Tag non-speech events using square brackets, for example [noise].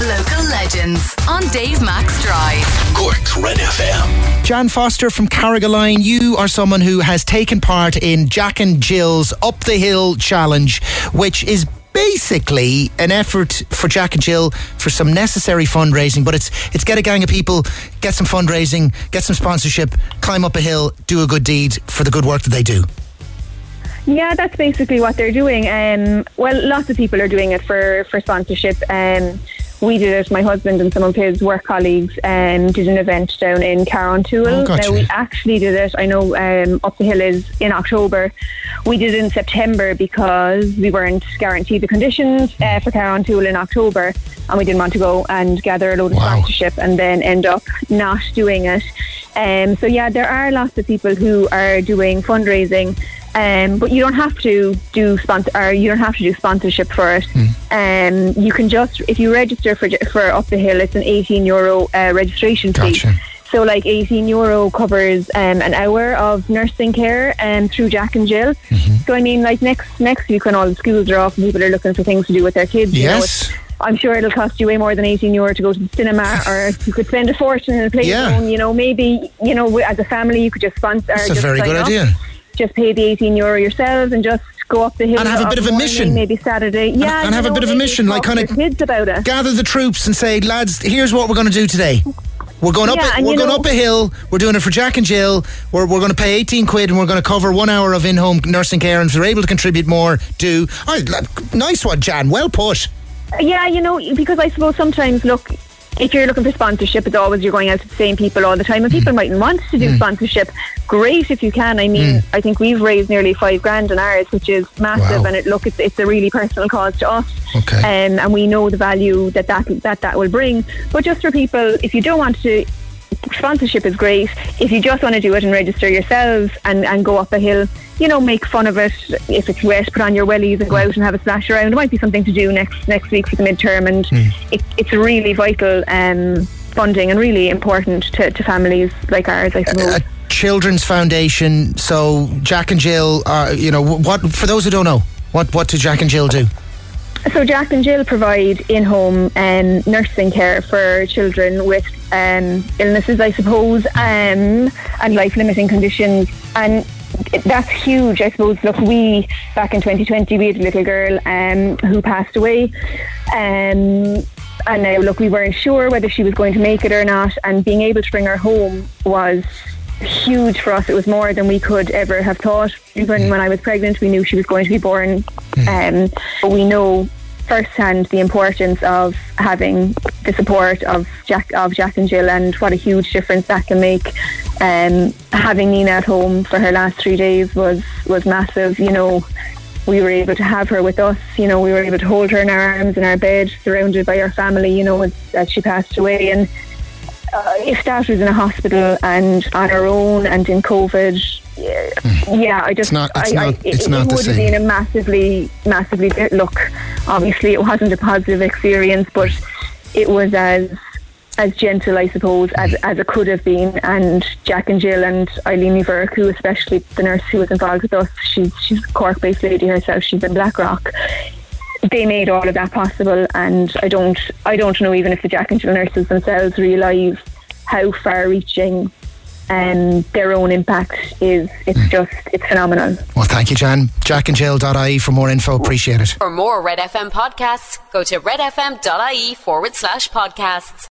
Local legends on Dave Max Drive. Cork's Red FM. Jan Foster from Carrigaline, you are someone who has taken part in Jack and Jill's Up the Hill Challenge, which is basically an effort for Jack and Jill for some necessary fundraising, but it's it's get a gang of people, get some fundraising, get some sponsorship, climb up a hill, do a good deed for the good work that they do. Yeah, that's basically what they're doing. Um, well, lots of people are doing it for for sponsorship. Um, we did it. My husband and some of his work colleagues um, did an event down in Carrauntoohil. Oh, gotcha. Now we actually did it. I know um, Up the Hill is in October. We did it in September because we weren't guaranteed the conditions uh, for Carrauntoohil in October, and we didn't want to go and gather a load of Wow. sponsorship and then end up not doing it. Um, so yeah, there are lots of people who are doing fundraising. Um, but you don't have to do sponsor, or you don't have to do sponsorship for it. Um, you can just, if you register for for Up the Hill, it's an 18 euro uh, registration fee. So, like 18 euro covers um, an hour of nursing care um, through Jack and Jill. Mm-hmm. So, I mean, like next next week when all the schools are off and people are looking for things to do with their kids, you know, Yes. I'm sure it'll cost you way more than 18 euro to go to the cinema, or you could spend a fortune in a playzone. Yeah. You know, maybe you know, as a family, you could just sponsor. That's a very good up, idea. Just pay the 18 euro yourselves and just go up the hill And have a bit of a morning, mission. maybe Saturday. Yeah, and have a bit of a mission, like kinda- your kids about it. Gather the troops and say, lads, here's what we're going to do today. We're going up. Yeah, a, we're going know- up a hill. We're doing it for Jack and Jill. We're, we're going to pay eighteen quid, and we're going to cover one hour of in-home nursing care. And if they're able to contribute more, do. Oh, nice one, Jan. Well put. Yeah, you know, because I suppose sometimes, look, if you're looking for sponsorship, it's always you're going out to the same people all the time, and people Mm. mightn't want to do sponsorship. Great if you can. I mean, Mm. I think we've raised nearly five grand on ours, which is massive, Wow. and it look, it's, it's a really personal cause to us. Okay. Um, and we know the value that that, that that will bring. But just for people, if you don't want to, sponsorship is great. If you just want to do it and register yourselves and, and go up a hill, you know, make fun of it. If it's wet, put on your wellies and go out and have a splash around. It might be something to do next next week for the midterm, and it, it's really vital um, funding and really important to, to families like ours, I suppose. a children's foundation. So Jack and Jill are, you know, what for those who don't know, what what do Jack and Jill do? So Jack and Jill provide in-home um, nursing care for children with um, illnesses, I suppose, um, and life-limiting conditions, and that's huge. I suppose. Look, we back in 2020 we had a little girl um, who passed away, um, and now look, we weren't sure whether she was going to make it or not, and being able to bring her home was huge for us. It was more than we could ever have thought. Even when I was pregnant, we knew she was going to be born. [laughs] Um, but we know firsthand the importance of having the support of Jack of Jack and Jill and what a huge difference that can make. Um, having Nina at home for her last three days was was massive. You know, we were able to have her with us. You know, we were able to hold her in our arms in our bed, surrounded by our family. You know, as, she passed away and uh, if that was in a hospital and on her own and in COVID, yeah, yeah I just It's not- it's I, I, not- it's it, not it the would have been a massively, massively look. Obviously, it wasn't a positive experience, but it was as as gentle, I suppose, as, as it could have been. And Jack and Jill and Eileen Verk, who especially the nurse who was involved with us, she's she's a Cork-based lady herself. She's in Blackrock they made all of that possible and I don't I don't know even if the Jack and Jill nurses themselves realise how far reaching um, their own impact is it's just it's phenomenal. Well, thank you, Jan. JackandJill.ie for more info. Appreciate it. For more Red FM podcasts, go to redfm.ie forward slash podcasts.